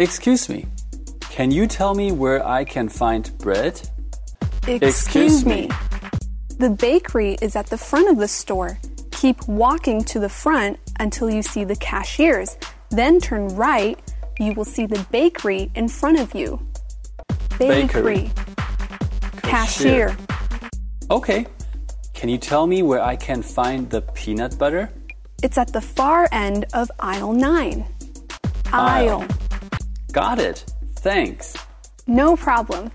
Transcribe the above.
Excuse me. Can you tell me where I can find bread? Excuse me. The bakery is at the front of the store. Keep walking to the front until you see the cashiers. Then turn right. You will see the bakery in front of you. Bakery. Cashier. Okay. Can you tell me where I can find the peanut butter? It's at the far end of aisle 9. Aisle. Got it. Thanks. No problem.